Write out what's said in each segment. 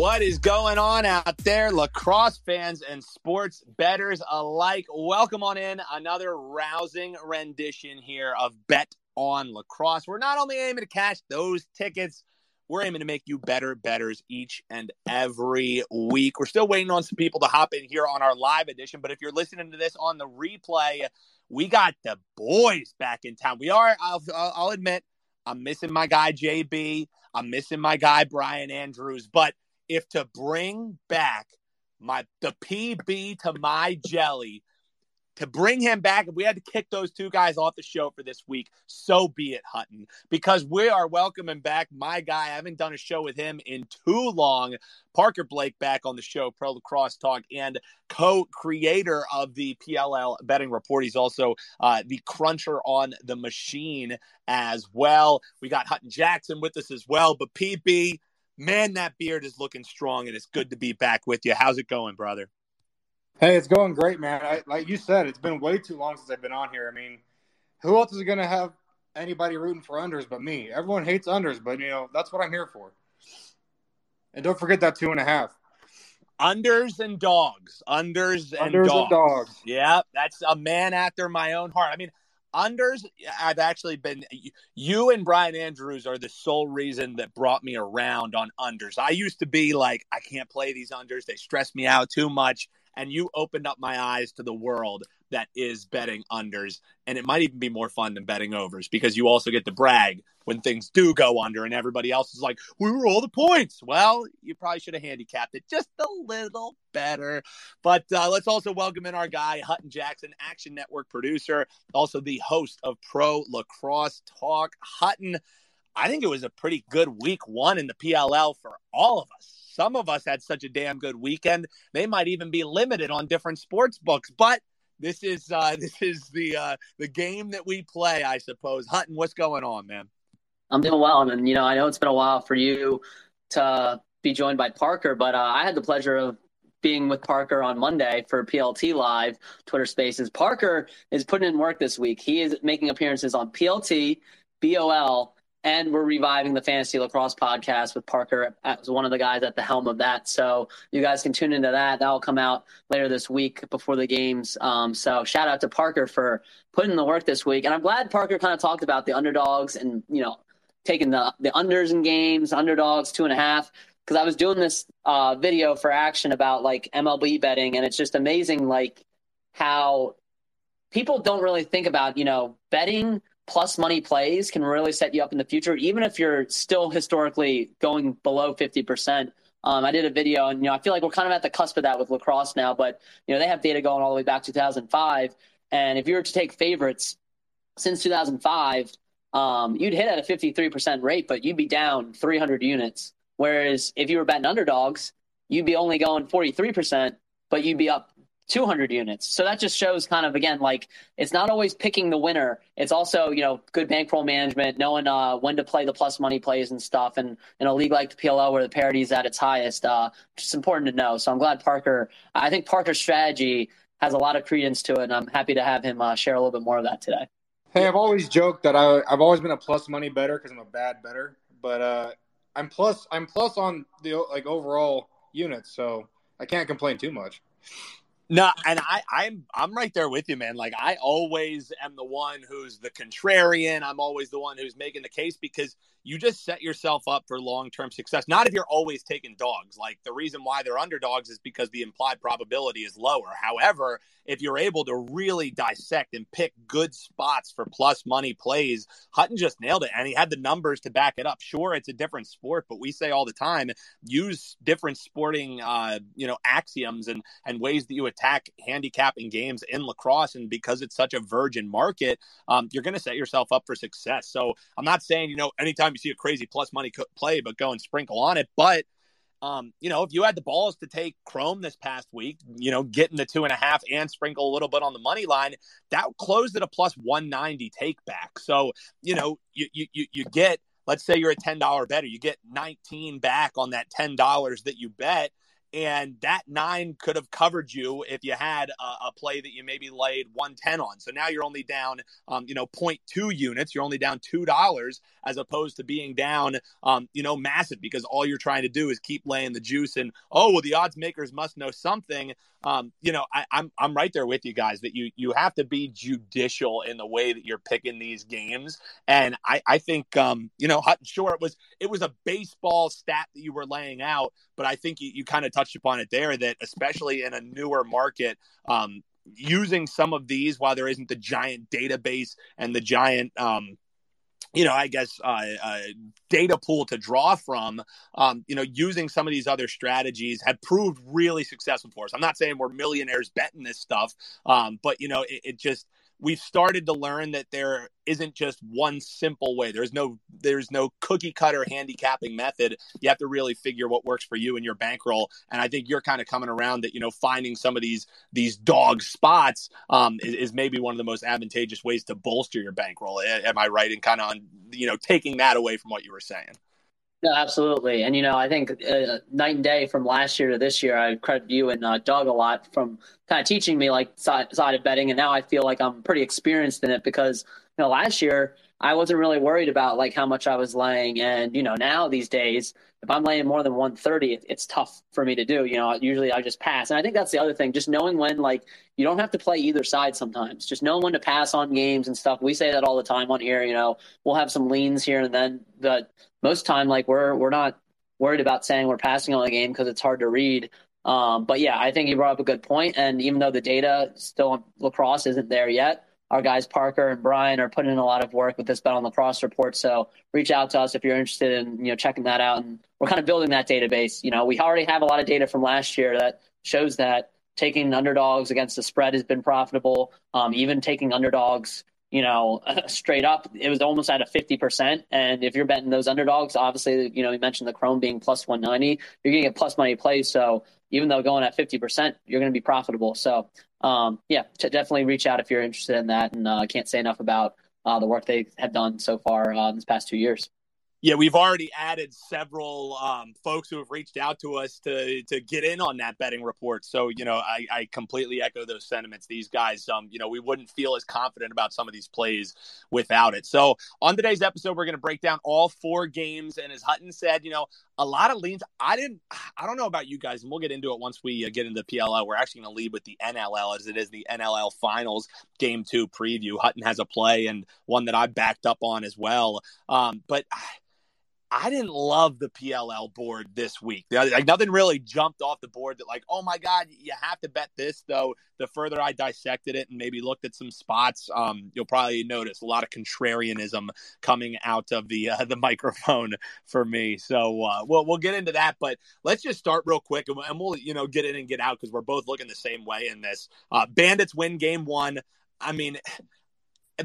What is going on out there, lacrosse fans and sports betters alike? Welcome on in another rousing rendition here of Bet on Lacrosse. We're not only aiming to cash those tickets, we're aiming to make you better betters each and every week. We're still waiting on some people to hop in here on our live edition, but if you're listening to this on the replay, we got the boys back in town. We are, I'll, I'll admit, I'm missing my guy JB. I'm missing my guy Brian Andrews, but if to bring back my the PB to my jelly to bring him back, if we had to kick those two guys off the show for this week, so be it, Hutton, because we are welcoming back my guy. I haven't done a show with him in too long. Parker Blake back on the show, Pro Lacrosse Talk, and co creator of the PLL betting report. He's also uh, the cruncher on the machine as well. We got Hutton Jackson with us as well. But PB, man, that beard is looking strong, and it's good to be back with you. How's it going, brother? Hey, it's going great, man. I, like you said, it's been way too long since I've been on here. I mean, who else is going to have anybody rooting for unders but me? Everyone hates unders, but you know that's what I'm here for. And don't forget that two and a half. Unders and dogs. Unders and Unders dogs. and dogs. Yeah, that's a man after my own heart. I mean, unders, I've actually been, you and Brian Andrews are the sole reason that brought me around on unders. I used to be like, I can't play these unders. They stress me out too much. And you opened up my eyes to the world that is betting unders. And it might even be more fun than betting overs because you also get to brag when things do go under and everybody else is like, we were all the points. Well, you probably should have handicapped it just a little better. But uh, let's also welcome in our guy, Hutton Jackson, Action Network producer, also the host of Pro Lacrosse Talk. Hutton, I think it was a pretty good week one in the PLL for all of us. Some of us had such a damn good weekend. They might even be limited on different sports books, but this is uh, this is the uh, the game that we play, I suppose. Hutton, what's going on, man? I'm doing well, and you know, I know it's been a while for you to be joined by Parker, but uh, I had the pleasure of being with Parker on Monday for PLT Live Twitter Spaces. Parker is putting in work this week. He is making appearances on PLT, BOL, and we're reviving the Fantasy Lacrosse podcast with Parker as one of the guys at the helm of that. So you guys can tune into that. That will come out later this week before the games. Um, so shout out to Parker for putting the work this week. And I'm glad Parker kind of talked about the underdogs and, you know, taking the, the unders in games, underdogs, two and a half. Because I was doing this uh, video for Action about like MLB betting, and it's just amazing, like how people don't really think about, you know, betting plus money plays can really set you up in the future, even if you're still historically going below 50%. Um, I did a video, and you know, I feel like we're kind of at the cusp of that with lacrosse now. But you know, they have data going all the way back to 2005, and if you were to take favorites since 2005, um, you'd hit at a 53% rate, but you'd be down 300 units. Whereas if you were betting underdogs, you'd be only going 43%, but you'd be up 200 units. So that just shows kind of again like it's not always picking the winner. It's also you know good bankroll management, knowing uh, when to play the plus money plays and stuff. And in a league like the PLL where the parity is at its highest, uh, just important to know. So I'm glad Parker. I think Parker's strategy has a lot of credence to it, and I'm happy to have him uh, share a little bit more of that today. Hey, I've always joked that I, I've always been a plus money better because I'm a bad better, but uh, I'm plus I'm plus on the like overall units, so I can't complain too much. No, and I, I'm I'm right there with you, man. Like I always am the one who's the contrarian. I'm always the one who's making the case because you just set yourself up for long-term success. Not if you're always taking dogs. Like the reason why they're underdogs is because the implied probability is lower. However, if you're able to really dissect and pick good spots for plus money plays, Hutton just nailed it and he had the numbers to back it up. Sure, it's a different sport, but we say all the time use different sporting uh, you know, axioms and and ways that you attack handicapping games in lacrosse and because it's such a virgin market, um, you're going to set yourself up for success. So, I'm not saying, you know, anytime you see a crazy plus money play, but go and sprinkle on it. But um, you know, if you had the balls to take Chrome this past week, you know, getting the two and a half and sprinkle a little bit on the money line, that closed at a plus 190 take back. So, you know, you, you, you get, let's say you're a $10 better, you get 19 back on that $10 that you bet. And that nine could have covered you if you had a, a, play that you maybe laid 110 on. So now you're only down, um, you know, 0.2 units. You're only down $2 as opposed to being down, um, you know, massive because all you're trying to do is keep laying the juice and, oh, well, the odds makers must know something. Um, you know, I, I'm, I'm right there with you guys that you, you have to be judicial in the way that you're picking these games. And I, I think, um, you know, Hutton, sure, it was, it was a baseball stat that you were laying out, but I think you, you kind of touched upon it there that especially in a newer market, um, using some of these while there isn't the giant database and the giant um, you know, I guess uh, uh, data pool to draw from, um, you know, using some of these other strategies had proved really successful for us. I'm not saying we're millionaires betting this stuff, um, but you know, it, it just we've started to learn that there isn't just one simple way. There's no there's no cookie cutter handicapping method. You have to really figure what works for you and your bankroll. And I think you're kind of coming around that you know finding some of these these dog spots um, is, is, maybe one of the most advantageous ways to bolster your bankroll. Am I right in kind of on you know taking that away from what you were saying? No, absolutely. And, you know, I think uh, night and day from last year to this year, I credit you and uh, Doug a lot from kind of teaching me like side, side of betting. And now I feel like I'm pretty experienced in it because, you know, last year I wasn't really worried about like how much I was laying. And, you know, now these days, if I'm laying more than 130, it, it's tough for me to do. You know, usually I just pass. And I think that's the other thing, just knowing when like you don't have to play either side sometimes. Just knowing when to pass on games and stuff. We say that all the time on here, you know, we'll have some leans here and then, but most time like we're we're not worried about saying we're passing on a game because it's hard to read. Um, but yeah, I think you brought up a good point. And even though the data still on lacrosse isn't there yet, our guys Parker and Brian are putting in a lot of work with this bet on lacrosse report. So reach out to us if you're interested in you know checking that out. And we're kind of building that database. You know, we already have a lot of data from last year that shows that taking underdogs against the spread has been profitable. Um, even taking underdogs you know, straight up, it was almost at a 50%. And if you're betting those underdogs, obviously, you know, you mentioned the Chrome being plus 190, you're going to get plus money plays. So even though going at 50%, you're going to be profitable. So, um, yeah, definitely reach out if you're interested in that. And I uh, can't say enough about uh, the work they have done so far uh, this past two years. Yeah, we've already added several um, folks who have reached out to us to to get in on that betting report. So you know, I, I completely echo those sentiments. These guys, um, you know, we wouldn't feel as confident about some of these plays without it. So on today's episode, we're going to break down all four games. And as Hutton said, you know, a lot of leans. I didn't. I don't know about you guys, and we'll get into it once we uh, get into the PLL. We're actually going to lead with the NLL as it is the NLL Finals Game Two preview. Hutton has a play and one that I backed up on as well. Um, but. I didn't love the PLL board this week. Like nothing really jumped off the board that like, oh my god, you have to bet this though. The further I dissected it and maybe looked at some spots, um, you'll probably notice a lot of contrarianism coming out of the uh, the microphone for me. So uh, we'll we'll get into that, but let's just start real quick and, we'll you know get in and get out because we're both looking the same way in this. Uh, Bandits win game one. I mean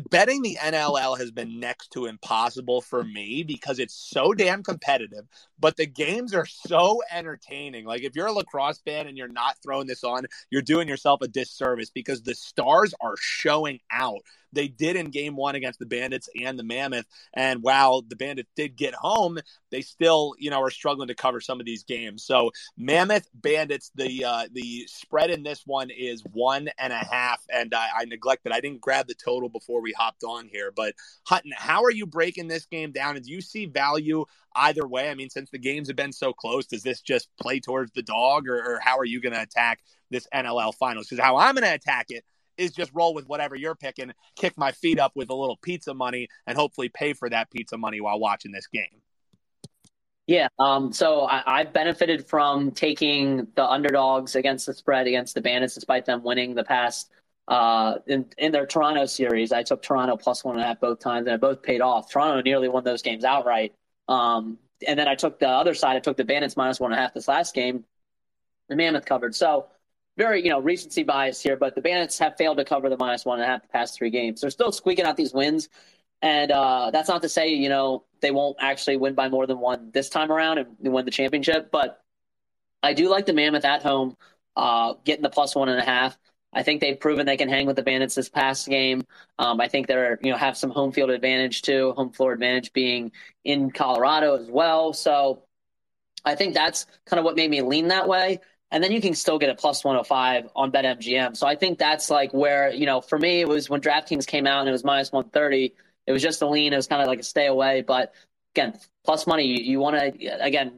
betting the NLL has been next to impossible for me because it's so damn competitive, but the games are so entertaining. Like if you're a lacrosse fan and you're not throwing this on, you're doing yourself a disservice because the stars are showing out. They did in game one against the Bandits and the Mammoth. And while the Bandits did get home, they still, you know, are struggling to cover some of these games. So Mammoth Bandits, the uh, the spread in this one is one and a half. And I, I neglected, I didn't grab the total before we hopped on here. But Hutton, how are you breaking this game down? And do you see value either way? I mean, since the games have been so close, does this just play towards the dog, or, or how are you going to attack this NLL finals? Because how I'm going to attack it is just roll with whatever you're picking, kick my feet up with a little pizza money, and hopefully pay for that pizza money while watching this game. Yeah, um, so I, have benefited from taking the underdogs against the spread against the Bandits, despite them winning the past uh, in in their Toronto series. I took Toronto plus one and a half both times, and it both paid off. Toronto nearly won those games outright. Um, and then I took the other side. I took the Bandits minus one and a half this last game. The Mammoth covered. So very, you know, recency bias here, but the Bandits have failed to cover the minus one and a half the past three games. They're still squeaking out these wins. And uh, that's not to say, you know, they won't actually win by more than one this time around and win the championship. But I do like the Mammoth at home, uh, getting the plus one and a half. I think they've proven they can hang with the Bandits this past game. Um, I think they're, you know, have some home field advantage too, home floor advantage being in Colorado as well. So I think that's kind of what made me lean that way. and then you can still get a plus 105 on BetMGM. So I think that's like where, you know, for me, it was when DraftKings came out and it was minus 130. It was just a lean. It was kind of like a stay away. But again, plus money, you, you want to, again,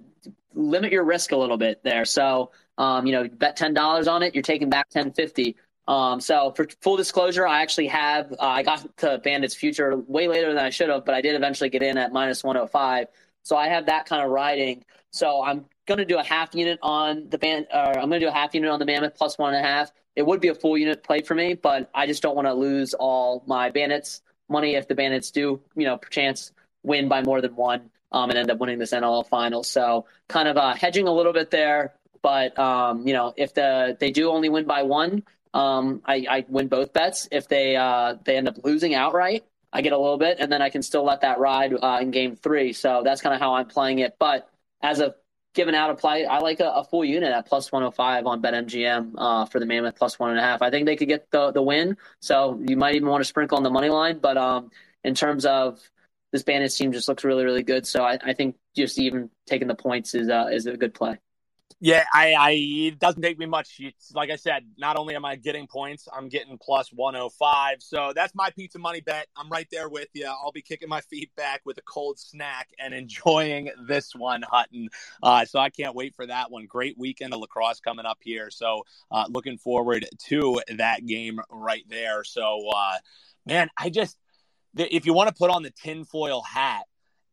limit your risk a little bit there. So, um, you know, bet $10 on it, you're taking back 1050. Um, so for full disclosure, I actually have, uh, I got to Bandits Future way later than I should have, but I did eventually get in at minus 105. So I have that kind of riding. So I'm going to do a half unit on the band, or I'm going to do a half unit on the Mammoth plus one and a half. It would be a full unit play for me, but I just don't want to lose all my Bandits money if the Bandits do, you know, perchance win by more than one um, and end up winning this NLL final. So kind of uh, hedging a little bit there, but um, you know, if the they do only win by one, um, I, I win both bets. If they uh, they end up losing outright, I get a little bit, and then I can still let that ride uh, in game three. So that's kind of how I'm playing it. But as a given out a play, I like a, a full unit at plus 105 on BetMGM uh, for the Mammoth plus one and a half. I think they could get the the win. So you might even want to sprinkle on the money line. But um, in terms of this Bandits team, just looks really really good. So I, I think just even taking the points is uh, is a good play. Yeah, I, I it doesn't take me much. It's, like I said, not only am I getting points, I'm getting plus 105. So that's my pizza money bet. I'm right there with you. I'll be kicking my feet back with a cold snack and enjoying this one, Hutton. Uh, so I can't wait for that one. Great weekend of lacrosse coming up here. So uh, looking forward to that game right there. So, uh, man, I just if you want to put on the tinfoil hat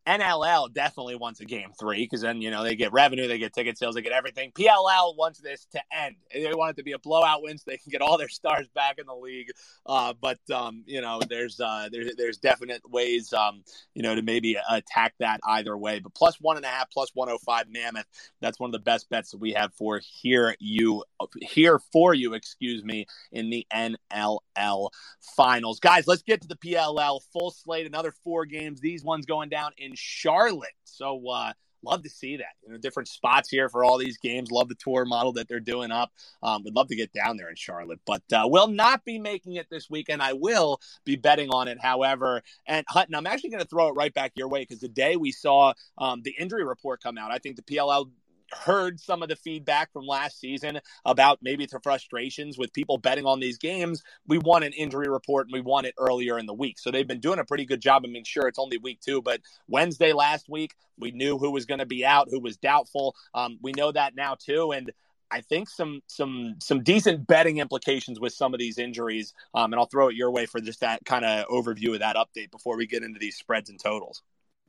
NLL definitely wants a game three because then you know they get revenue, they get ticket sales, they get everything. PLL wants this to end. They want it to be a blowout win so they can get all their stars back in the league. Uh, but um, you know, there's uh, there's there's definite ways um, you know to maybe attack that either way. But plus one and a half, plus one hundred oh five Mammoth. That's one of the best bets that we have for here you here for you. Excuse me in the NLL finals, guys. Let's get to the PLL full slate. Another four games. These ones going down in Charlotte. So uh, love to see that. You know, different spots here for all these games. Love the tour model that they're doing up. Um, would love to get down there in Charlotte, but uh, will not be making it this weekend. I will be betting on it, however. And Hutton, I'm actually going to throw it right back your way because the day we saw um, the injury report come out, I think the PLL heard some of the feedback from last season about maybe the frustrations with people betting on these games. We want an injury report and we want it earlier in the week. So they've been doing a pretty good job of making sure it's only week two. But Wednesday last week, we knew who was going to be out, who was doubtful. Um, we know that now too. And I think some some some decent betting implications with some of these injuries. Um, and I'll throw it your way for just that kind of overview of that update before we get into these spreads and totals.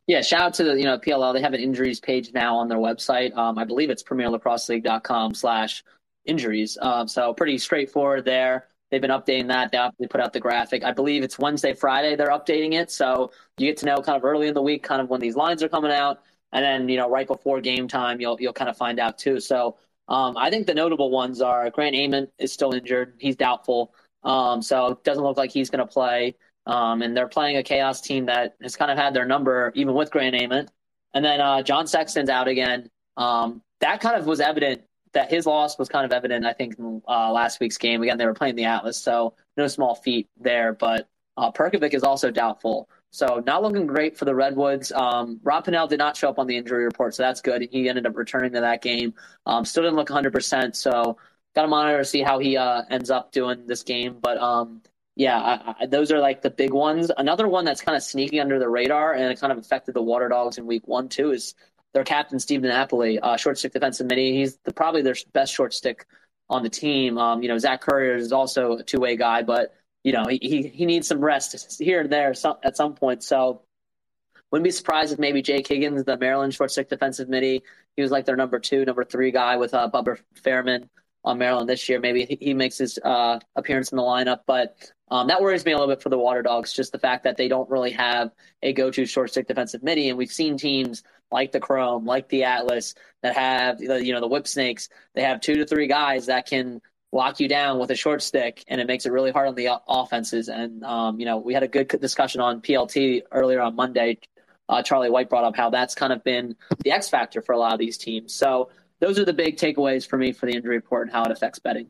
Yeah, shout out to the you know PLL. They have an injuries page now on their website. Um, I believe it's premierlacrosseleague.com slash injuries. Um, so pretty straightforward there. They've been updating that. They put out the graphic. I believe it's Wednesday, Friday. They're updating it, so you get to know kind of early in the week, kind of when these lines are coming out, and then you know right before game time, you'll you'll kind of find out too. So um, I think the notable ones are Grant Ament is still injured. He's doubtful. Um, so it doesn't look like he's going to play. Um, and they're playing a chaos team that has kind of had their number even with Grant Ament. And then uh, John Sexton's out again. Um, that kind of was evident that his loss was kind of evident, I think, in uh, last week's game. Again, they were playing the Atlas, so no small feat there. But uh, Perkovic is also doubtful. So not looking great for the Redwoods. Um, Rob Pannell did not show up on the injury report, so that's good. He ended up returning to that game. Um, still didn't look 100%, so got to monitor to see how he uh, ends up doing this game. But um, yeah, I, I, those are like the big ones. Another one that's kind of sneaking under the radar and it kind of affected the Water Dogs in week one, too, is their captain, Steve Napoli, uh, short stick defensive mini. He's the, probably their best short stick on the team. Um, you know, Zach Currier is also a two way guy, but, you know, he, he, he needs some rest here and there some, at some point. So, wouldn't be surprised if maybe Jake Higgins, the Maryland short stick defensive midi, he was like their number two, number three guy with uh, Bubba Fairman on Maryland this year. Maybe he makes his uh, appearance in the lineup, but um, that worries me a little bit for the Water Dogs. Just the fact that they don't really have a go-to short stick defensive midi, and we've seen teams like the Chrome, like the Atlas, that have you know the Whip Snakes. They have two to three guys that can lock you down with a short stick, and it makes it really hard on the offenses. And um, you know, we had a good discussion on PLT earlier on Monday. Uh, Charlie White brought up how that's kind of been the X factor for a lot of these teams. So those are the big takeaways for me for the injury report and how it affects betting.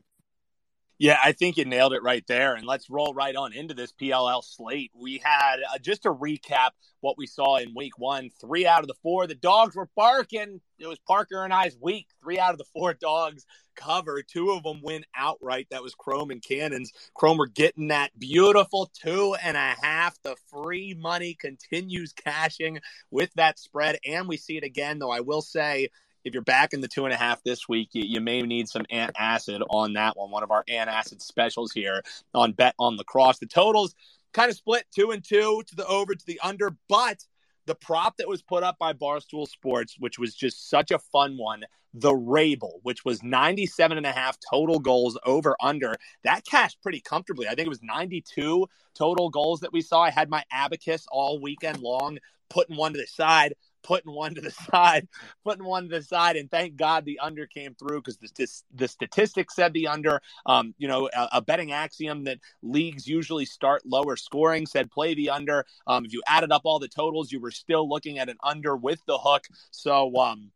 Yeah, I think you nailed it right there. And let's roll right on into this PLL slate. We had uh, just to recap what we saw in week one three out of the four. The dogs were barking. It was Parker and I's week. Three out of the four dogs cover. Two of them win outright. That was Chrome and Cannons. Chrome were getting that beautiful two and a half. The free money continues cashing with that spread. And we see it again, though I will say if you're back in the two and a half this week, you, you may need some antacid on that one. One of our antacid specials here on Bet on Lacrosse. The totals kind of split two and two to the over to the under, but the prop that was put up by Barstool Sports, which was just such a fun one, the Rabel, which was 97 and a half total goals over under, that cashed pretty comfortably. I think it was 92 total goals that we saw. I had my abacus all weekend long, putting one to the side putting one to the side, putting one to the side, and thank God the under came through because the, the statistics said the under. Um, you know, a, a, betting axiom that leagues usually start lower scoring said play the under. Um, if you added up all the totals, you were still looking at an under with the hook. So, um,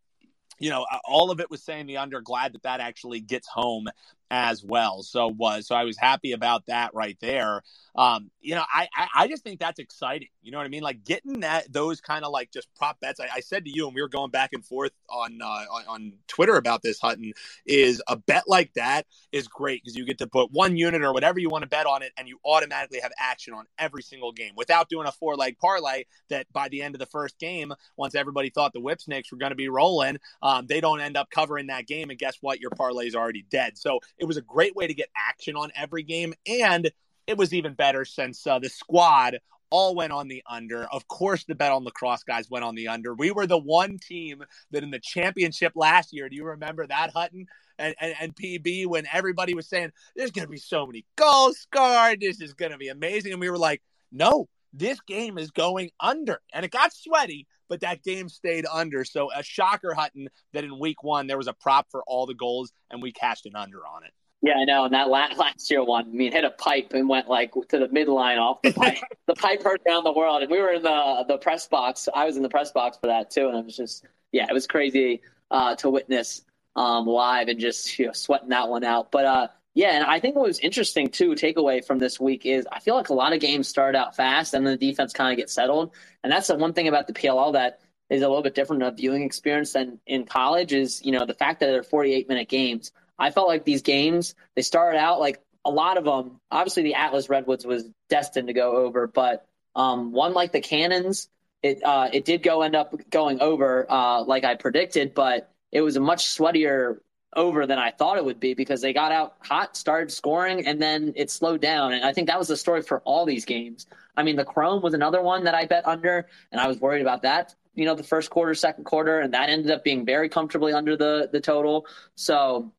you know, all of it was saying the under. Glad that that actually gets home as well. So was so I was happy about that right there. Um, you know, I, I, I just think that's exciting. You know what I mean? Like getting that those kind of like just prop bets. I, I, said to you, and we were going back and forth on, uh, on on Twitter about this. Hutton is a bet like that is great because you get to put one unit or whatever you want to bet on it, and you automatically have action on every single game without doing a four leg parlay. That by the end of the first game, once everybody thought the Whip Snakes were going to be rolling, um, they don't end up covering that game, and guess what? Your parlay is already dead. So it was a great way to get action on every game. And it was even better since uh, the squad all went on the under. Of course, the bet on lacrosse guys went on the under. We were the one team that in the championship last year, do you remember that, Hutton? And, and, and PB, when everybody was saying, there's going to be so many goals scored, this is going to be amazing. And we were like, no, this game is going under. And it got sweaty, but that game stayed under. So a shocker, Hutton, that in week one there was a prop for all the goals, and we cashed an under on it. Yeah, I know. And that last last year one, I mean, hit a pipe and went like to the midline off the pipe. the pipe hurt down the world, and we were in the the press box. I was in the press box for that too, and it was just yeah, it was crazy uh, to witness um, live and just you know, sweating that one out. But uh, yeah, and I think what was interesting too, takeaway from this week is I feel like a lot of games start out fast and then the defense kind of gets settled. And that's the one thing about the PLL that is a little bit different of viewing experience than in college is, you know, the fact that they're 48 minute games. I felt like these games, they started out like a lot of them. Obviously, the Atlas Redwoods was destined to go over, but um, one like the Cannons, it uh, it did go end up going over uh, like I predicted, but it was a much sweatier over than I thought it would be because they got out hot, started scoring, and then it slowed down. And I think that was the story for all these games. I mean, the Chrome was another one that I bet under, and I was worried about that. You know, the first quarter, second quarter, and that ended up being very comfortably under the the total. So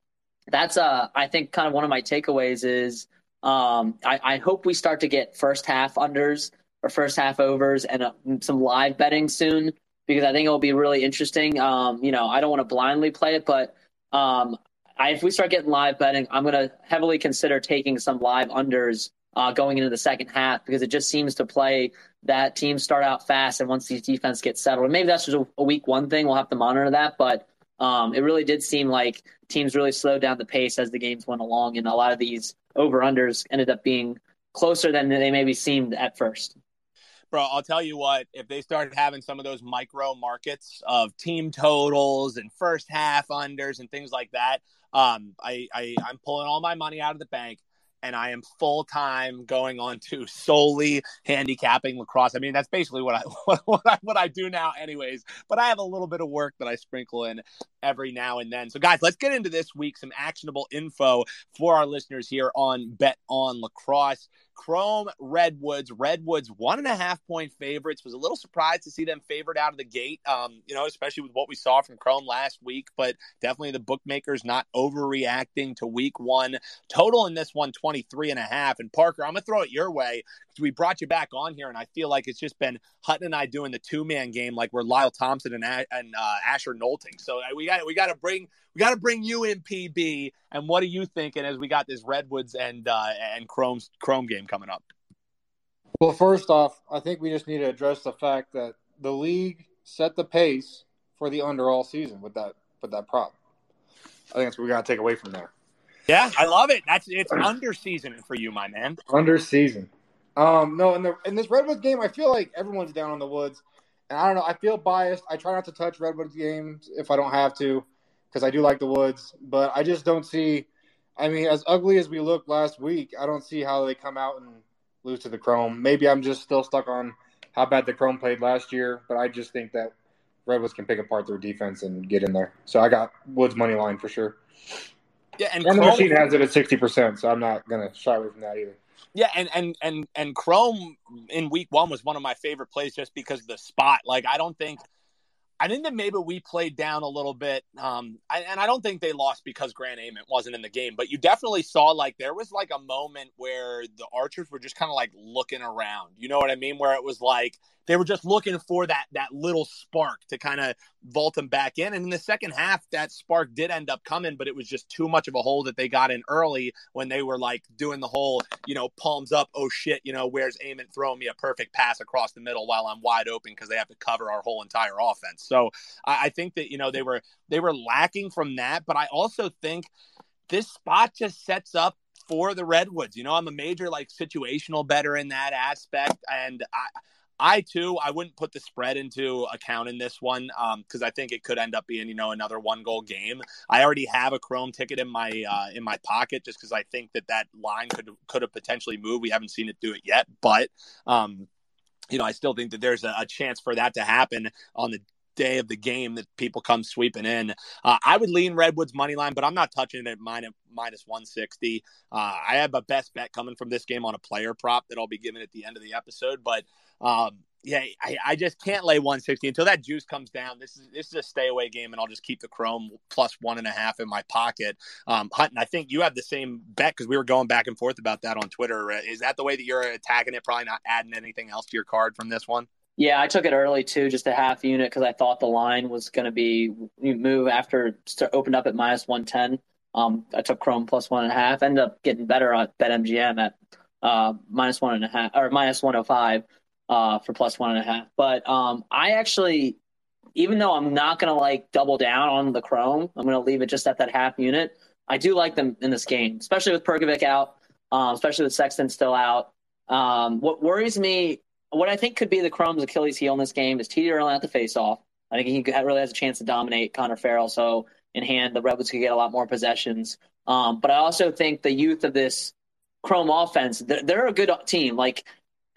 that's uh, I think kind of one of my takeaways is um, I, I hope we start to get first half unders or first half overs and uh, some live betting soon because I think it will be really interesting. Um, you know, I don't want to blindly play it, but um, I, if we start getting live betting, I'm going to heavily consider taking some live unders uh, going into the second half because it just seems to play that teams start out fast and once these defense get settled, and maybe that's just a, a week one thing. We'll have to monitor that, but um, it really did seem like teams really slowed down the pace as the games went along, and a lot of these over unders ended up being closer than they maybe seemed at first bro, I'll tell you what, if they started having some of those micro markets of team totals and first half unders and things like that, um, I, I I'm pulling all my money out of the bank and I am full time going on to solely handicapping lacrosse. I mean, that's basically what I, what, I what I do now, anyways. But I have a little bit of work that I sprinkle in every now and then. So, guys, let's get into this week some actionable info for our listeners here on Bet on Lacrosse. Chrome Redwoods. Redwoods one and a half point favorites. Was a little surprised to see them favored out of the gate. Um, you know, especially with what we saw from Chrome last week, but definitely the bookmakers not overreacting to week one. Total in this one 23 and a half. And Parker, I'm gonna throw it your way we brought you back on here, and I feel like it's just been Hutton and I doing the two man game, like we're Lyle Thompson and, and uh, Asher Nolting. So uh, we got we got to bring we got to bring you in PB. And what are you thinking as we got this Redwoods and uh, and Chrome's Chrome game coming up? Well, first off, I think we just need to address the fact that the league set the pace for the under all season with that with that prop. I think that's what we got to take away from there. Yeah, I love it. That's it's under season for you, my man. Under season. Um, no, in the in this Redwoods game, I feel like everyone's down on the Woods, and I don't know. I feel biased. I try not to touch Redwoods games if I don't have to, because I do like the Woods. But I just don't see. I mean, as ugly as we looked last week, I don't see how they come out and lose to the Chrome. Maybe I'm just still stuck on how bad the Chrome played last year, but I just think that Redwoods can pick apart their defense and get in there. So I got Woods money line for sure. Yeah, and, And the Chrome- machine has it at sixty percent, so I'm not gonna shy away from that either. Yeah, and and and and Chrome in week one was one of my favorite plays just because of the spot. Like I don't think, I think that maybe we played down a little bit, um, I, and I don't think they lost because Grant Ament wasn't in the game. But you definitely saw like there was like a moment where the Archers were just kind of like looking around. You know what I mean? Where it was like they were just looking for that that little spark to kind of vault them back in. And in the second half, that spark did end up coming, but it was just too much of a hole that they got in early when they were like doing the whole, you know, palms up, oh shit, you know, where's Ament throwing me a perfect pass across the middle while I'm wide open because they have to cover our whole entire offense. So I, I think that, you know, they were they were lacking from that, but I also think this spot just sets up for the Redwoods. You know, I'm a major like situational better in that aspect. And I I too, I wouldn't put the spread into account in this one because I think it could end up being, you know, another one goal game. I already have a Chrome ticket in my uh, in my pocket just because I think that that line could could have potentially moved. We haven't seen it do it yet, but um, you know, I still think that there's a, a chance for that to happen on the day of the game that people come sweeping in. Uh, I would lean Redwoods money line, but I'm not touching it at minus, minus 160. Uh, I have a best bet coming from this game on a player prop that I'll be giving at the end of the episode, but um, yeah, I, I just can't lay 160 until that juice comes down. This is this is a stay away game, and I'll just keep the Chrome plus one and a half in my pocket. Um, Hutton, I think you have the same bet because we were going back and forth about that on Twitter. Is that the way that you're attacking it? Probably not adding anything else to your card from this one. Yeah, I took it early too, just a half unit because I thought the line was going to be move after opened up at minus one ten. Um, I took Chrome plus one and a half. Ended up getting better on BetMGM at uh, minus one and a half or minus one hundred five uh, for plus one and a half. But um, I actually, even though I'm not going to like double down on the Chrome, I'm going to leave it just at that half unit. I do like them in this game, especially with Perkovic out, um, especially with Sexton still out. Um, what worries me, what I think could be the Chrome's Achilles heel in this game is TD Ierlan at the face off. I think he really has a chance to dominate Connor Farrell. So in hand, the Redwoods could get a lot more possessions. Um, but I also think the youth of this Chrome offense, they're, they're a good team. Like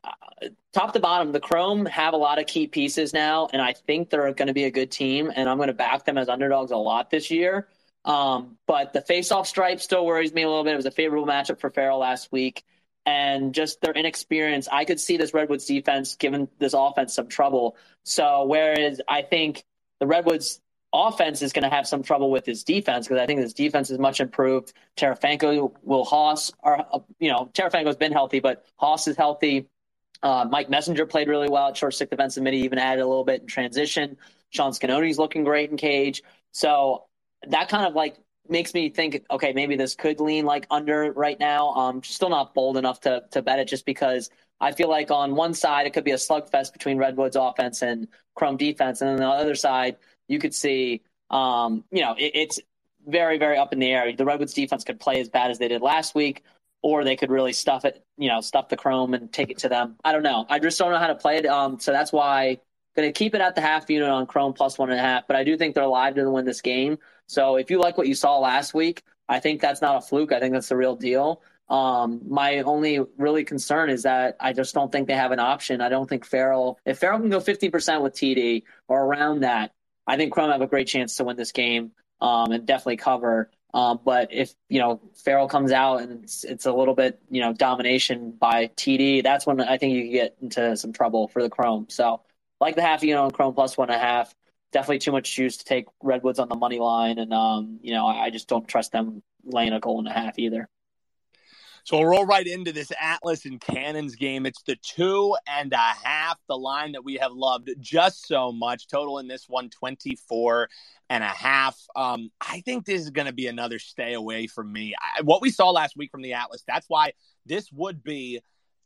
uh, top to bottom, the Chrome have a lot of key pieces now, and I think they're going to be a good team. And I'm going to back them as underdogs a lot this year. Um, but the face-off stripe still worries me a little bit. It was a favorable matchup for Farrell last week, and just their inexperience. I could see this Redwoods defense giving this offense some trouble. So whereas I think the Redwoods offense is going to have some trouble with his defense because I think his defense is much improved. Terefenko, Will Haas are, you know, Terefenko's been healthy, but Haas is healthy. Uh, Mike Messenger played really well at short stick defensive mid. Even added a little bit in transition. Sean Sconone's looking great in cage. So that kind of like makes me think, okay, maybe this could lean like under right now. Um, still not bold enough to to bet it just because I feel like on one side it could be a slugfest between Redwoods offense and Chrome defense, and then on the other side you could see, um, you know, it, it's very very up in the air. The Redwoods defense could play as bad as they did last week, or they could really stuff it, you know, stuff the Chrome and take it to them. I don't know. I just don't know how to play it. Um, so that's why. Going to keep it at the half unit on Chrome plus one and a half, but I do think they're live to win this game. So if you like what you saw last week, I think that's not a fluke. I think that's the real deal. Um, my only really concern is that I just don't think they have an option. I don't think Farrell, if Farrell can go 50% with TD or around that, I think Chrome have a great chance to win this game um, and definitely cover. Um, but if you know Farrell comes out and it's, it's, a little bit you know domination by TD, that's when I think you get into some trouble for the Chrome. So like the half you know, Chrome plus one and a half definitely too much juice to take Redwoods on the money line, and um, you know I just don't trust them laying a goal and a half either. So we'll roll right into this Atlas and Cannons game. It's the two and a half, the line that we have loved just so much. Total in this one, 24 and a half. Um, I think this is going to be another stay away from me. I, what we saw last week from the Atlas, that's why this would be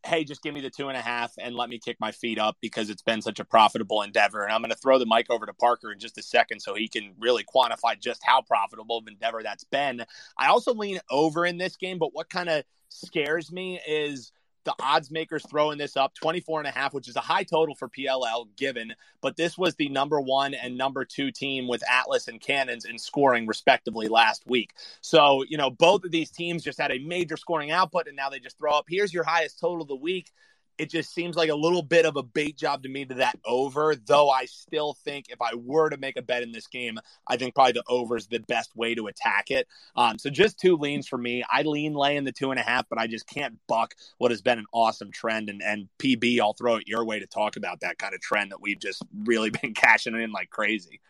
hey, just give me the two and a half and let me kick my feet up because it's been such a profitable endeavor. And I'm going to throw the mic over to Parker in just a second so he can really quantify just how profitable of endeavor that's been. I also lean over in this game, but what kind of scares me is the odds makers throwing this up 24 and a half which is a high total for pll given but this was the number one and number two team with atlas and cannons in scoring respectively last week. So you know both of these teams just had a major scoring output and now they just throw up. Here's your highest total of the week it just seems like a little bit of a bait job to me to that over, though I still think if I were to make a bet in this game, I think probably the over is the best way to attack it. Um, so just two leans for me. I lean laying the two and a half, but I just can't buck what has been an awesome trend. And, and PB, I'll throw it your way to talk about that kind of trend that we've just really been cashing in like crazy.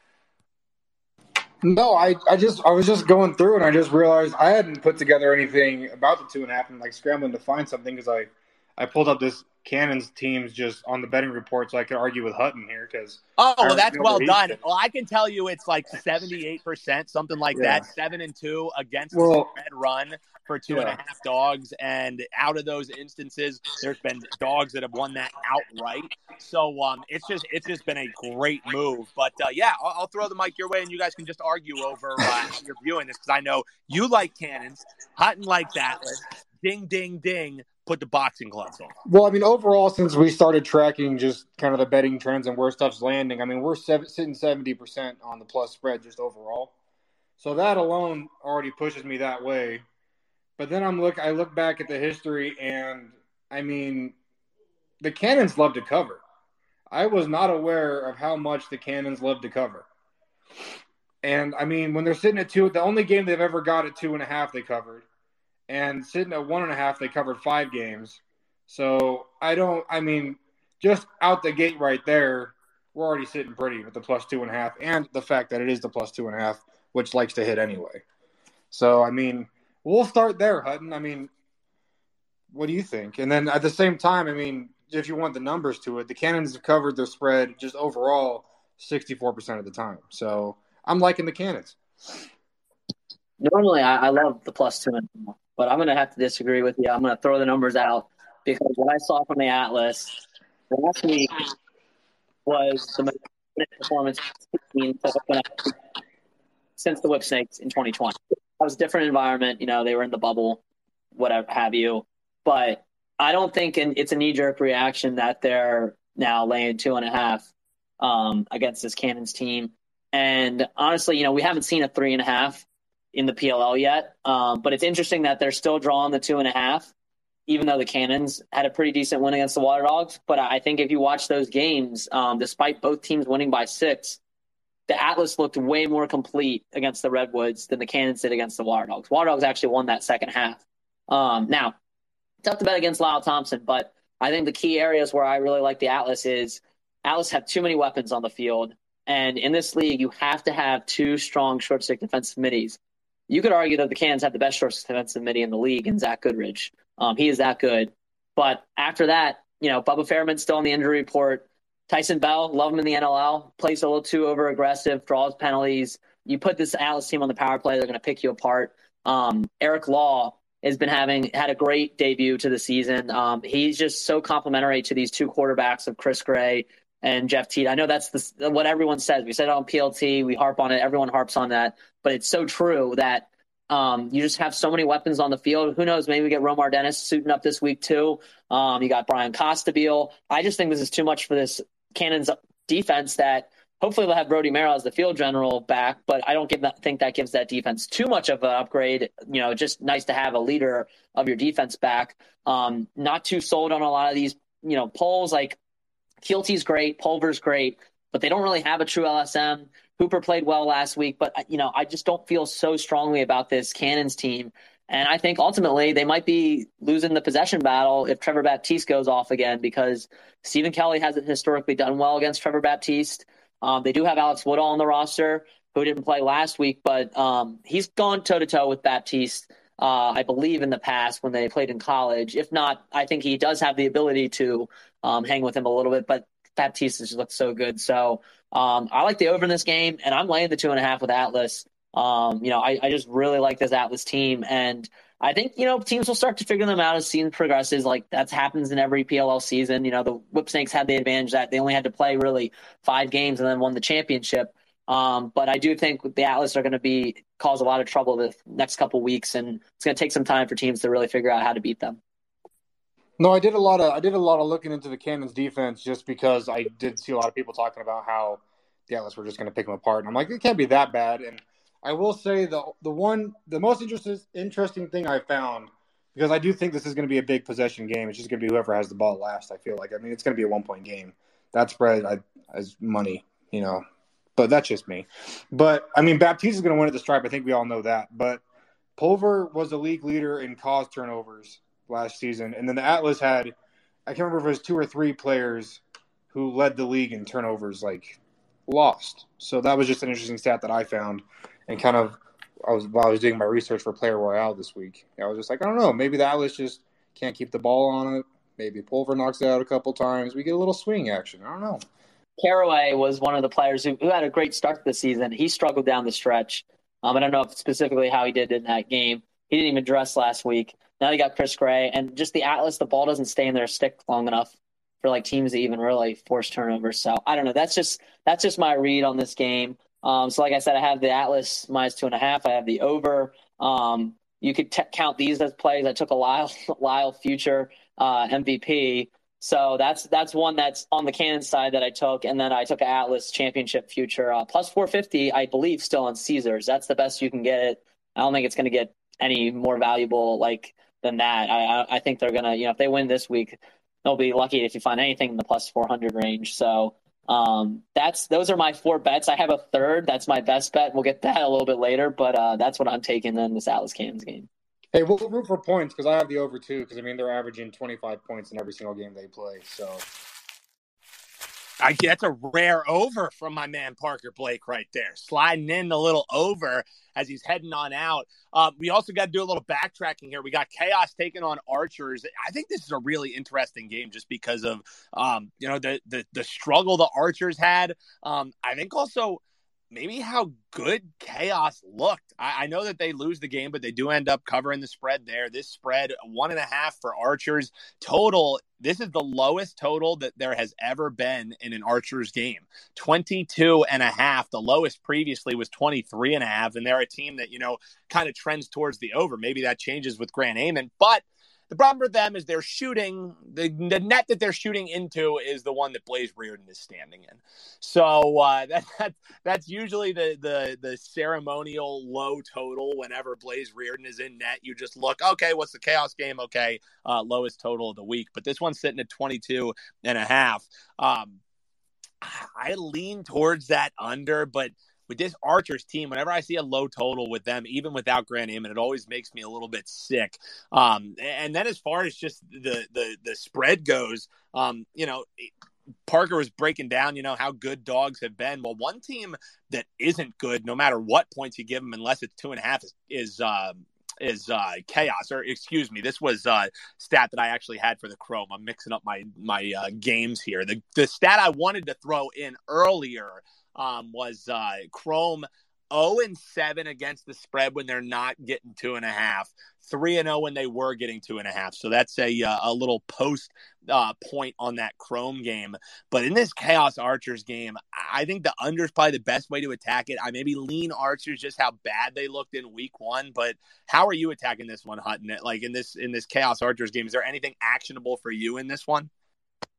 No, I, I just I was just going through and I just realized I hadn't put together anything about the two and a half and like scrambling to find something because I I pulled up this Cannon's teams just on the betting report, so I could argue with Hutton here because. Oh, well, that's well done. Well, I can tell you it's like seventy-eight percent, something like yeah. that, seven and two against well, spread run for two yeah. and a half dogs, and out of those instances, there's been dogs that have won that outright. So um, it's just it's just been a great move. But uh, yeah, I'll, I'll, throw the mic your way, and you guys can just argue over uh, you're viewing this because I know you like cannons, Hutton likes Atlas. Ding, ding, ding put the boxing gloves on. Well, I mean, overall, since we started tracking just kind of the betting trends and where stuff's landing, I mean, we're seven, sitting seventy percent on the plus spread just overall. So that alone already pushes me that way. But then I'm look, I look back at the history, and I mean, the Cannons love to cover. I was not aware of how much the Cannons love to cover. And I mean, when they're sitting at two, the only game they've ever got at two and a half, they covered and sitting at one and a half, they covered five games. So I don't. I mean, just out the gate right there, we're already sitting pretty with the plus two and a half, and the fact that it is the plus two and a half, which likes to hit anyway. So I mean, we'll start there, Hutton. I mean, what do you think? And then at the same time, I mean, if you want the numbers to it, the Cannons have covered their spread just overall 64% of the time. So I'm liking the Cannons. Normally, I, I love the plus two and but I'm going to have to disagree with you. I'm going to throw the numbers out because what I saw from the Atlas last week was the performance since the Whip Snakes in 2020. That was a different environment. You know, they were in the bubble, whatever have you. But I don't think it's a knee jerk reaction that they're now laying two and a half um, against this Cannons team. And honestly, you know, we haven't seen a three and a half in the PLL yet. Um, but it's interesting that they're still drawing the two and a half, even though the Cannons had a pretty decent win against the Water Dogs. But I think if you watch those games, um, despite both teams winning by six, the Atlas looked way more complete against the Redwoods than the Cannons did against the Water Dogs. Water Dogs actually won that second half. Um, now, tough to bet against Lyle Thompson, but I think the key areas where I really like the Atlas is Atlas have too many weapons on the field. And in this league, you have to have two strong short stick defensive middies you could argue that the Cans have the best short defensive midi in the league in Zach Goodrich. Um, he is that good. But after that, you know, Bubba Fairman's still on the injury report. Tyson Bell, love him in the NLL, plays a little too over aggressive, draws penalties. You put this Atlas team on the power play, they're going to pick you apart. Um, Eric Law has been having had a great debut to the season. Um, he's just so complimentary to these two quarterbacks of Chris Gray and Jeff Teat. I know that's the, what everyone says. We said it on PLT. We harp on it. Everyone harps on that. But it's so true that um, you just have so many weapons on the field. Who knows? Maybe we get Romar Dennis suiting up this week too. Um, you got Bryan Costabile. I just think this is too much for this Cannons defense. That hopefully they'll have Brody Merrill as the field general back, but I don't that, think that gives that defense too much of an upgrade. You know, just nice to have a leader of your defense back. Um, not too sold on a lot of these. You know, polls like Keelty's great, Pulver's great, but they don't really have a true LSM. Hooper played well last week, but you know, I just don't feel so strongly about this Cannons team. And I think ultimately they might be losing the possession battle if Trevor Baptiste goes off again because Stephen Kelly hasn't historically done well against Trevor Baptiste. Um, they do have Alex Woodall on the roster who didn't play last week, but um, he's gone toe to toe with Baptiste uh, I believe, in the past when they played in college. If not, I think he does have the ability to um, hang with him a little bit. But Baptiste just looks so good. So um, I like the over in this game, and I'm laying the two and a half with Atlas. Um, you know, I, I, just really like this Atlas team, and I think you know teams will start to figure them out as season progresses. Like that happens in every PLL season. You know the Whipsnakes had the advantage that they only had to play really five games and then won the championship. Um, but I do think the Atlas are going to be cause a lot of trouble the next couple weeks, and it's going to take some time for teams to really figure out how to beat them. No, I did a lot of I did a lot of looking into the Cannons defense just because I did see a lot of people talking about how the Atlas were just going to pick them apart, and I'm like, it can't be that bad. And I will say the the one the most interesting interesting thing I found because I do think this is going to be a big possession game. It's just going to be whoever has the ball last. I feel like I mean it's going to be a one point game. That spread I, as money, you know, but that's just me. But I mean, Baptiste is going to win at the stripe. I think we all know that. But Pulver was the league leader in cause turnovers last season, and then the Atlas had I can't remember if it was two or three players who led the league in turnovers like lost. So that was just an interesting stat that I found and kind of I was while I was doing my research for Player Royale this week. I was just like, I don't know, maybe the Atlas just can't keep the ball on it. Maybe Pulver knocks it out a couple times. We get a little swing action. I don't know. Caraway was one of the players who, who had a great start the season. He struggled down the stretch. Um, I don't know specifically how he did in that game. He didn't even dress last week. Now you got Chris Gray, and just the Atlas, the ball doesn't stay in their stick long enough for like teams to even really force turnovers. So I don't know. That's just that's just my read on this game. Um, so like I said, I have the Atlas minus two and a half. I have the over. Um, you could t- count these as plays. I took a Lyle Lyle future uh, MVP. So that's that's one that's on the Cannon side that I took, and then I took an Atlas Championship future uh, plus 450, I believe, still on Caesars. That's the best you can get it. I don't think it's going to get any more valuable like than that. I I think they're gonna, you know, if they win this week, they'll be lucky if you find anything in the plus 400 range. So um, that's those are my four bets. I have a third. That's my best bet. We'll get that a little bit later, but uh, that's what I'm taking in this Atlas Cannons game. Hey, we'll root for points because I have the over two. Because I mean, they're averaging 25 points in every single game they play. So I that's a rare over from my man Parker Blake right there, sliding in the little over as he's heading on out. Uh, we also got to do a little backtracking here. We got Chaos taking on Archers. I think this is a really interesting game just because of um, you know the, the the struggle the Archers had. Um, I think also maybe how good chaos looked. I, I, know that they lose the game, but they do end up covering the spread there. This spread, one and a half for Archers. Total, this is the lowest total that there has ever been in an Archers game 22 and a half. The lowest previously was 23 and a half. And they're a team that, you know, kind of trends towards the over. Maybe that changes with Grant Ament, but the problem for them is they're shooting the, the net that they're shooting into is the one that Blaze Riorden is standing in. So uh, that, that that's usually the the the ceremonial low total whenever Blaze Riorden is in net. You just look, okay, what's the chaos game? Okay, uh, lowest total of the week. But this one's sitting at 22 and a half. Um, I lean towards that under, but – with this Archers team, whenever I see a low total with them, even without Grant Ament, it always makes me a little bit sick. Um, and then as far as just the the the spread goes, um, you know. Parker was breaking down, you know, how good dogs have been. Well, one team that isn't good, no matter what points you give them, unless it's two and a half, is, is uh, is uh, chaos or excuse me this was uh, stat that i actually had for the chrome i'm mixing up my my uh, games here the, the stat i wanted to throw in earlier um, was uh, Chrome 0 and 7 against the spread when they're not getting two and a half, 3 and 0 when they were getting two and a half. So that's a, uh, a little post uh, point on that Chrome game. But in this Chaos Archers game, I think the under is probably the best way to attack it. I maybe lean Archers just how bad they looked in week one. But how are you attacking this one, Hutton? Like in this in this Chaos Archers game, is there anything actionable for you in this one?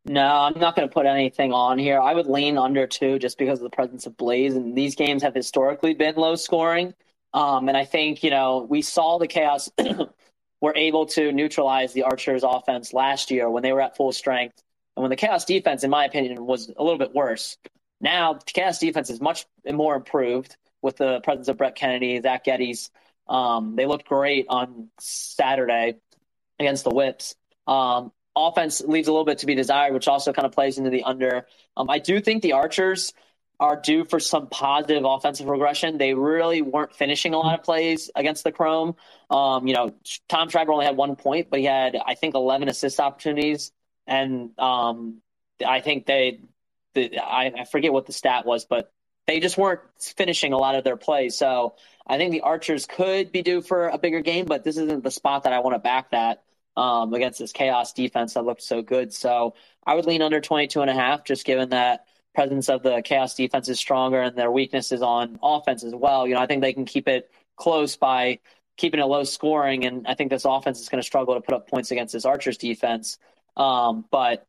No, I'm not going to put anything on here. I would lean under two just because of the presence of Blaze. And these games have historically been low scoring. Um, and I think, you know, we saw the Chaos were able to neutralize the Archers offense last year when they were at full strength. And when the Chaos defense, in my opinion, was a little bit worse. Now, the Chaos defense is much more improved with the presence of Brett Kennedy, Zach Geddes. Um, they looked great on Saturday against the Whips. Um, offense leaves a little bit to be desired, which also kind of plays into the under. Um, I do think the Archers are due for some positive offensive regression. They really weren't finishing a lot of plays against the Chrome. Um, you know, Tom Schreiber only had one point, but he had, I think, 11 assist opportunities. And um, I think they, the, I, I forget what the stat was, but they just weren't finishing a lot of their plays. So I think the Archers could be due for a bigger game, but this isn't the spot that I want to back that um, against this chaos defense that looked so good. So I would lean under 22 and a half, just given that presence of the chaos defense is stronger and their weaknesses on offense as well. You know, I think they can keep it close by keeping it low scoring, and I think this offense is going to struggle to put up points against this Archers defense. Um, but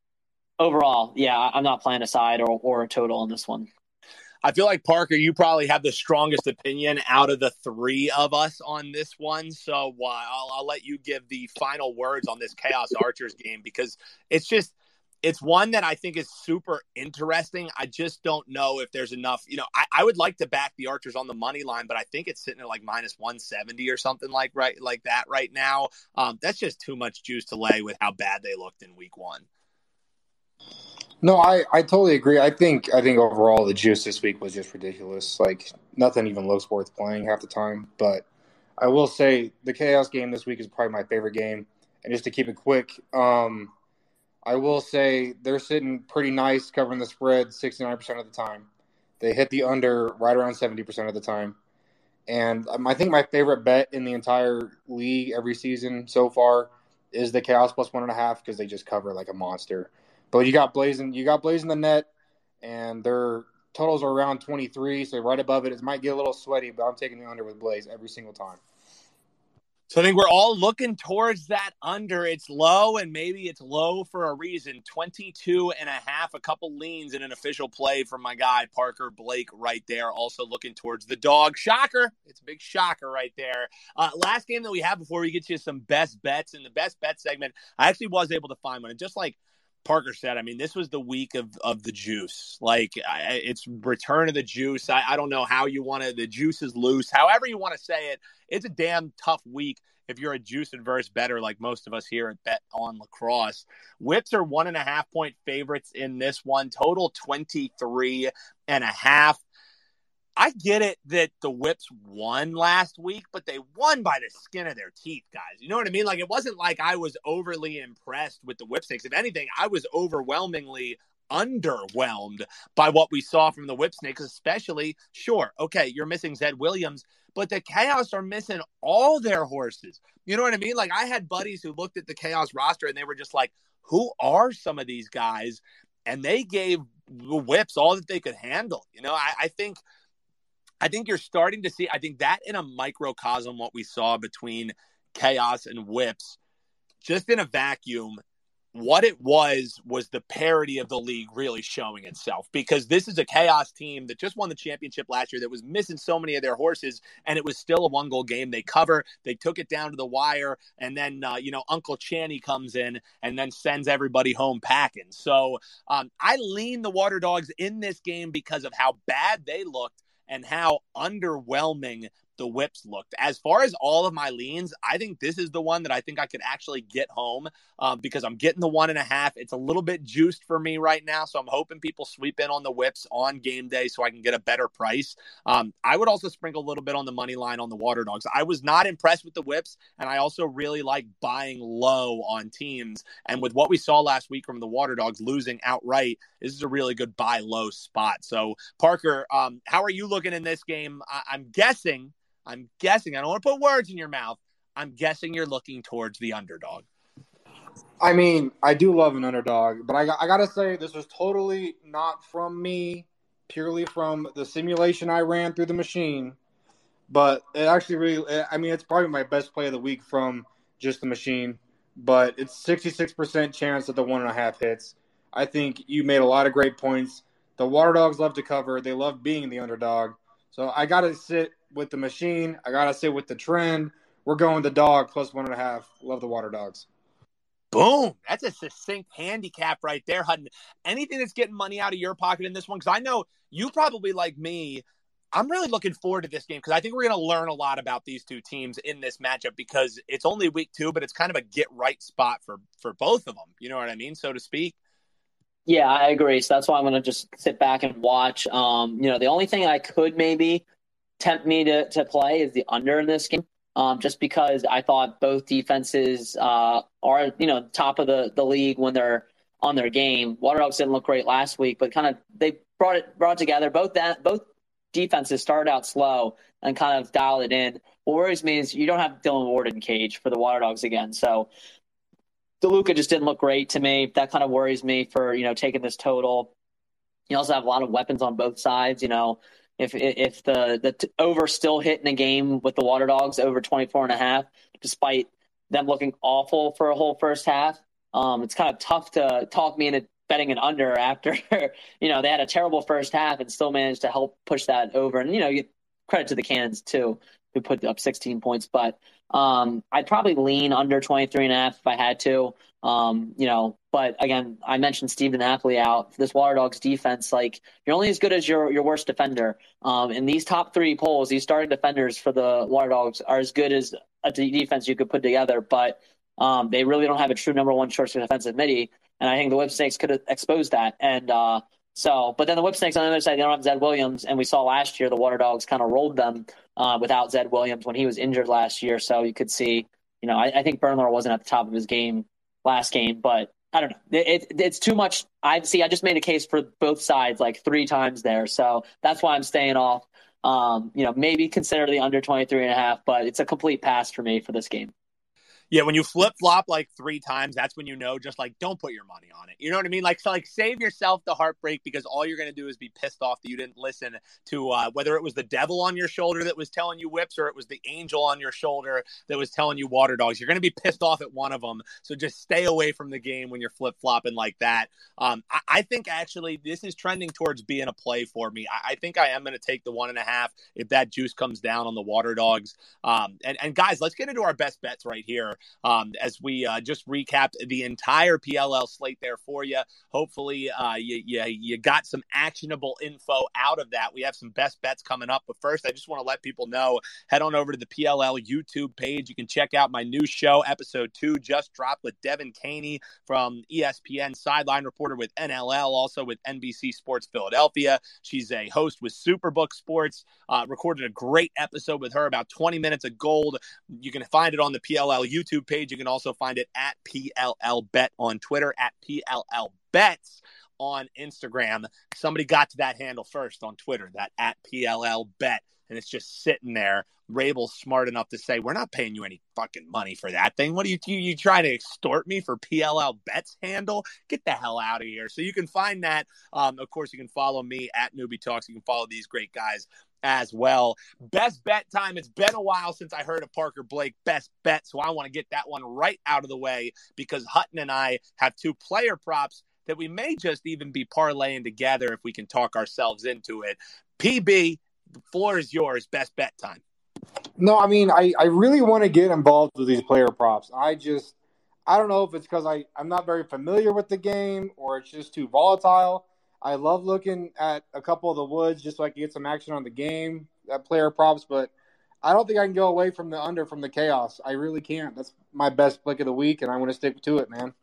overall, yeah, I'm not playing a side or, or a total on this one. I feel like Parker, you probably have the strongest opinion out of the three of us on this one. So uh, I'll, I'll let you give the final words on this Chaos Archers game because it's just it's one that I think is super interesting. I just don't know if there's enough. You know, I, I, would like to back the Archers on the money line, but I think it's sitting at like minus 170 or something like right like that right now. Um, that's just too much juice to lay with how bad they looked in week one. No, I, I totally agree. I think I think overall the juice this week was just ridiculous. Like nothing even looks worth playing half the time. But I will say the chaos game this week is probably my favorite game. And just to keep it quick, um, I will say they're sitting pretty nice covering the spread 69% of the time. They hit the under right around 70% of the time. And um, I think my favorite bet in the entire league every season so far is the Chaos plus one and a half because they just cover like a monster. But you got Blazing, you got Blazing the net, and their totals are around 23, so right above it. It might get a little sweaty, but I'm taking the under with Blaze every single time. So I think we're all looking towards that under. It's low, and maybe it's low for a reason. 22 and a half, a couple leans in an official play from my guy, Parker Blake, right there. Also looking towards the dog. Shocker. It's a big shocker right there. Uh, last game that we have before we get you some best bets in the best bet segment, I actually was able to find one. And just like Parker said, I mean, this was the week of, of the juice. Like, I, it's return of the juice. I, I don't know how you want to, the juice is loose, however you want to say it. It's a damn tough week if you're a juice adverse better, like most of us here at Bet on Lacrosse. Whips are one and a half point favorites in this one, total 23 and a half. I get it that the Whips won last week, but they won by the skin of their teeth, guys. You know what I mean? Like it wasn't like I was overly impressed with the Whip Snakes. If anything, I was overwhelmingly underwhelmed by what we saw from the Whip Snakes, especially sure, okay, you're missing Zed Williams, but the Chaos are missing all their horses. You know what I mean? Like I had buddies who looked at the Chaos roster and they were just like, who are some of these guys? And they gave the Whips all that they could handle. You know, I, I think – I think you're starting to see, I think that in a microcosm, what we saw between chaos and whips, just in a vacuum, what it was was the parity of the league really showing itself. Because this is a chaos team that just won the championship last year that was missing so many of their horses and it was still a one goal game. They cover they took it down to the wire and then uh, you know uncle channy comes in and then sends everybody home packing. So um, i lean the water dogs in this game because of how bad they looked and how underwhelming the whips looked. As far as all of my leans, I think this is the one that I think I could actually get home um, because I'm getting the one and a half. It's a little bit juiced for me right now, so I'm hoping people sweep in on the whips on game day so I can get a better price. Um, I would also sprinkle a little bit on the money line on the water dogs. I was not impressed with the whips, and I also really like buying low on teams. And with what we saw last week from the water dogs losing outright, this is a really good buy low spot. So, Parker, um, how are you looking in this game? I- I'm guessing I'm guessing, I don't want to put words in your mouth. I'm guessing you're looking towards the underdog. I mean, I do love an underdog, but I, I got to say, this was totally not from me, purely from the simulation I ran through the machine. But it actually really, I mean, it's probably my best play of the week from just the machine. But it's 66% chance that the one and a half hits. I think you made a lot of great points. The Water Dogs love to cover, they love being the underdog. So I got to sit with the machine. I gotta sit with the trend. We're going the dog plus one and a half. Love the water dogs. Boom. That's a succinct handicap right there, Hutton. Anything that's getting money out of your pocket in this one, because I know you probably like me. I'm really looking forward to this game because I think we're going to learn a lot about these two teams in this matchup because it's only week two, but it's kind of a get right spot for for both of them. You know what I mean, so to speak. Yeah, I agree. So that's why I'm going to just sit back and watch. Um, you know, the only thing I could maybe tempt me to, to play is the under in this game. Um, just because I thought both defenses uh, are, you know, top of the, the league when they're on their game. Water Dogs didn't look great last week, but kind of they brought it brought it together. Both that both defenses started out slow and kind of dialed it in. What worries me is you don't have Dillon Ward in cage for the Water Dogs again. So DeLuca just didn't look great to me. That kind of worries me for, you know, taking this total. You also have a lot of weapons on both sides. You know, if if the the t- over still hitting a game with the Water Dogs over 24 and a half, despite them looking awful for a whole first half, um, it's kind of tough to talk me into betting an under after you know they had a terrible first half and still managed to help push that over. And you know, you credit to the Cans too, who put up 16 points. But um, I'd probably lean under 23 and a half if I had to. Um, you know, but again, I mentioned Stephen Napoli out. This Water Dogs defense, like you're only as good as your your worst defender. Um, in these top three polls, these starting defenders for the Water Dogs are as good as a defense you could put together. But um, they really don't have a true number one for defensive midi, and I think the Whip Snakes could expose that. And uh, so, but then the Whip Snakes on the other side, they don't have Zed Williams, and we saw last year the Water Dogs kind of rolled them uh, without Zed Williams when he was injured last year. So you could see, you know, I, I think Bernlohr wasn't at the top of his game last game, but I don't know. It, it, it's too much. I see. I just made a case for both sides like three times there, so that's why I'm staying off. Um, you know, maybe consider the under 23 and a half, but it's a complete pass for me for this game. Yeah, when you flip flop like three times, that's when you know just like don't put your money on it. You know what I mean? Like so like save yourself the heartbreak because all you're gonna do is be pissed off that you didn't listen to uh, whether it was the devil on your shoulder that was telling you whips or it was the angel on your shoulder that was telling you water dogs. You're gonna be pissed off at one of them. So just stay away from the game when you're flip flopping like that. Um, I, I, think actually this is trending towards being a play for me. I, I, think I am gonna take the one and a half if that juice comes down on the water dogs. Um, and, and guys, let's get into our best bets right here um, as we uh, just recapped the entire PLL slate there for you. Hopefully, uh, you, you, you got some actionable info out of that. We have some best bets coming up. But first, I just want to let people know head on over to the PLL YouTube page. You can check out my new show, episode two, just dropped with Devin Caney from ESPN, sideline reporter with NLL, also with NBC Sports Philadelphia. She's a host with Superbook Sports. Uh, recorded a great episode with her, about 20 minutes of gold. You can find it on the PLL YouTube page. You can also find it at PLL Bet on Twitter, at PLL Bets on Instagram. Somebody got to that handle first on Twitter, that at PLL Bet, and it's just sitting there. Rabil's smart enough to say, "We're not paying you any fucking money for that thing. What are you you, you trying to extort me for PLL Bets handle? Get the hell out of here!" So you can find that. Um, of course, you can follow me at Newbie Talks. You can follow these great guys as well. Best bet time. It's been a while since I heard of Parker Blake best bet, so I want to get that one right out of the way because Hutton and I have two player props that we may just even be parlaying together if we can talk ourselves into it. PB, the floor is yours. Best bet time. No, I mean, I, I really want to get involved with these player props. I just, I don't know if it's because I'm not very familiar with the game or it's just too volatile. I love looking at a couple of the woods just so I can get some action on the game, at player props, but I don't think I can go away from the under from the chaos. I really can't. That's my best pick of the week, and I'm going to stick to it, man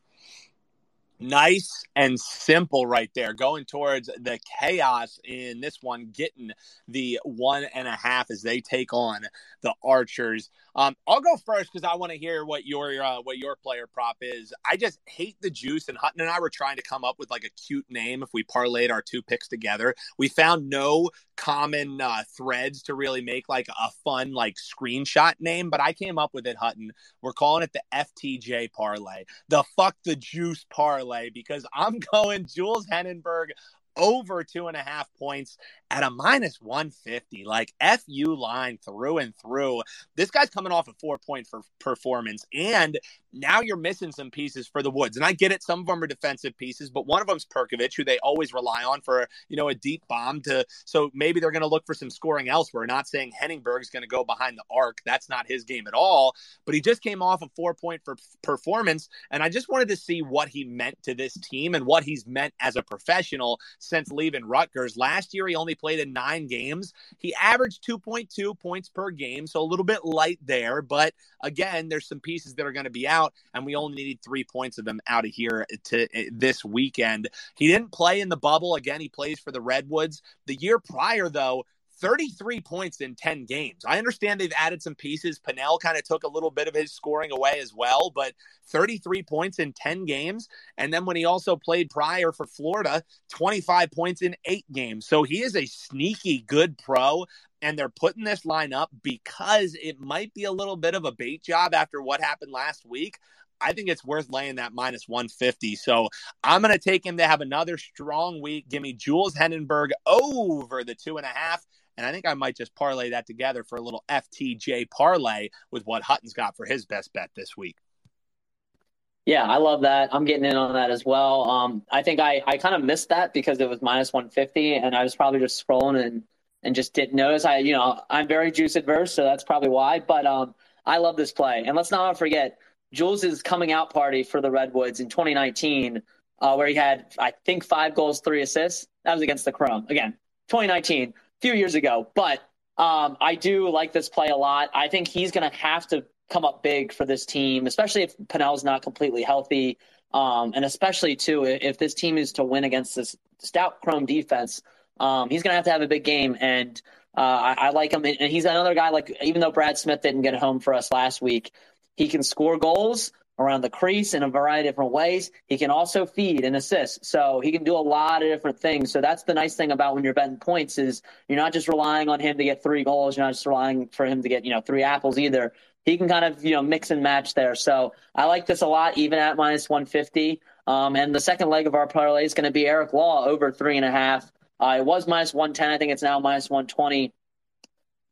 nice and simple right there going towards the chaos in this one getting the one and a half as they take on the archers. Um, i'll go first because i want to hear what your uh, what your player prop is. I just hate the juice and hutton and i were trying to come up with like a cute name if we parlayed our two picks together. We found no common uh, threads to really make like a fun like screenshot name but i came up with it hutton. We're calling it the ftj parlay. The fuck the juice parlay parlay because I'm going Jules Heningburg over two and a half points at a minus 150. Like FU line through and through. This guy's coming off a four point for performance, and now you're missing some pieces for the Woods. And I get it, some of them are defensive pieces, but one of them's Perkovic, who they always rely on for you know a deep bomb to. So maybe they're going to look for some scoring elsewhere. Not saying Heningburg's going to go behind the arc. That's not his game at all. But he just came off a four point for performance, and I just wanted to see what he meant to this team and what he's meant as a professional since leaving Rutgers. Last year, he only played in nine games. He averaged 2.2 points per game, so a little bit light there. But again, there's some pieces that are going to be out, and we only needed three points of them out of here to eh, this weekend. He didn't play in the bubble. Again, he plays for the Redwoods. The year prior, though, 33 points in 10 games. I understand they've added some pieces. Pannell kind of took a little bit of his scoring away as well, but 33 points in 10 games. And then when he also played prior for Florida, 25 points in eight games. So he is a sneaky good pro. And they're putting this line up because it might be a little bit of a bait job after what happened last week. I think it's worth laying that minus 150. So I'm going to take him to have another strong week. Give me Jules Heningburg over the two and a half. And I think I might just parlay that together for a little FTJ parlay with what Hutton's got for his best bet this week. Yeah, I love that. I'm getting in on that as well. Um, I think I, I kind of missed that because it was minus 150, and I was probably just scrolling and and just didn't notice. I you know I'm very juice adverse, so that's probably why. But um, I love this play, and let's not forget Jules' coming out party for the Redwoods in 2019, uh, where he had I think five goals, three assists. That was against the Chrome again. 2019 few years ago. But um, I do like this play a lot. I think he's going to have to come up big for this team, especially if Pannell's not completely healthy. Um, and especially, too, if this team is to win against this stout Chrome defense, um, he's going to have to have a big game. And uh, I, I, like him. And he's another guy, like, even though Brad Smith didn't get home for us last week, he can score goals around the crease in a variety of different ways. He can also feed and assist. So he can do a lot of different things. So that's the nice thing about when you're betting points is you're not just relying on him to get three goals. You're not just relying for him to get, you know, three apples either. He can kind of, you know, mix and match there. So I like this a lot, even at minus 150. Um, and the second leg of our parlay is going to be Eric Law over three and a half. Uh, it was minus 110. I think it's now minus 120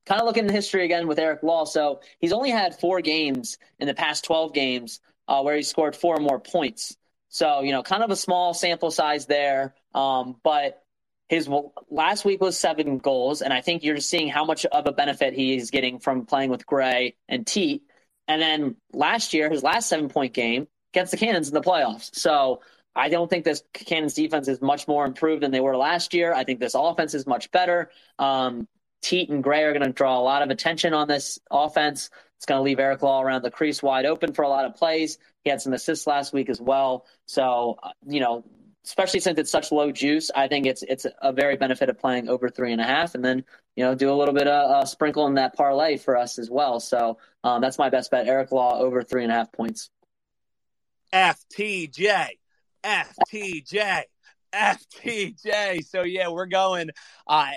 kind of looking at history again with Eric Law. So he's only had four games in the past 12 games uh, where he scored four more points. So, you know, kind of a small sample size there. Um, but his last week was seven goals. And I think you're seeing how much of a benefit he's getting from playing with Gray and Teat. And then last year, his last seven point game against the Cannons in the playoffs. So I don't think this Cannons defense is much more improved than they were last year. I think this offense is much better. Um, Teat and Gray are going to draw a lot of attention on this offense. It's going to leave Eric Law around the crease wide open for a lot of plays. He had some assists last week as well. So, uh, you know, especially since it's such low juice, I think it's it's a very benefit of playing over three and a half, and then you know do a little bit of uh, sprinkle in that parlay for us as well. So um, that's my best bet: Eric Law over three and a half points. FTJ, FTJ. FTJ. So yeah, we're going. Uh,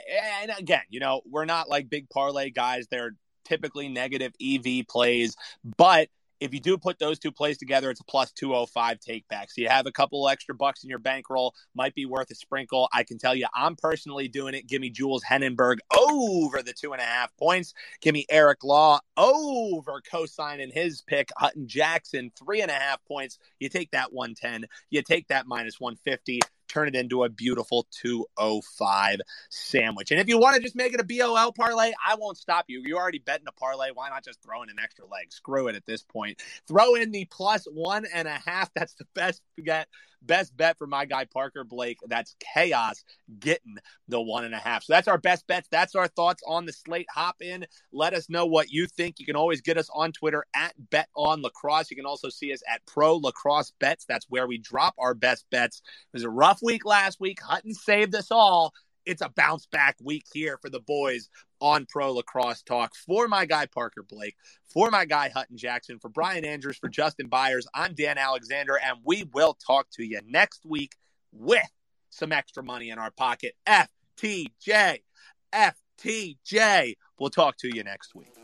and again, you know, we're not like big parlay guys. They're typically negative EV plays, but if you do put those two plays together, it's a plus 205 take back. So you have a couple extra bucks in your bankroll, might be worth a sprinkle. I can tell you, I'm personally doing it. Give me Jules Heningburg over the two and a half points. Give me Eric Law over cosigning his pick, Hutton Jackson, three and a half points. You take that 110, you take that minus 150 turn it into a beautiful 205 sandwich. And if you want to just make it a BOL parlay, I won't stop you. You're already betting a parlay. Why not just throw in an extra leg? Screw it at this point. Throw in the plus one and a half. That's the best get best bet for my guy Parker Blake. That's chaos getting the one and a half. So that's our best bets. That's our thoughts on the slate. Hop in. Let us know what you think. You can always get us on Twitter at Bet on Lacrosse. You can also see us at Pro Lacrosse Bets. That's where we drop our best bets. It was a rough week last week. Hutton saved us all it's a bounce back week here for the boys on Pro Lacrosse Talk. For my guy Parker Blake, for my guy Hutton Jackson, for Brian Andrews, for Justin Byers, I'm Dan Alexander, and we will talk to you next week with some extra money in our pocket. FTJ, FTJ. We'll talk to you next week.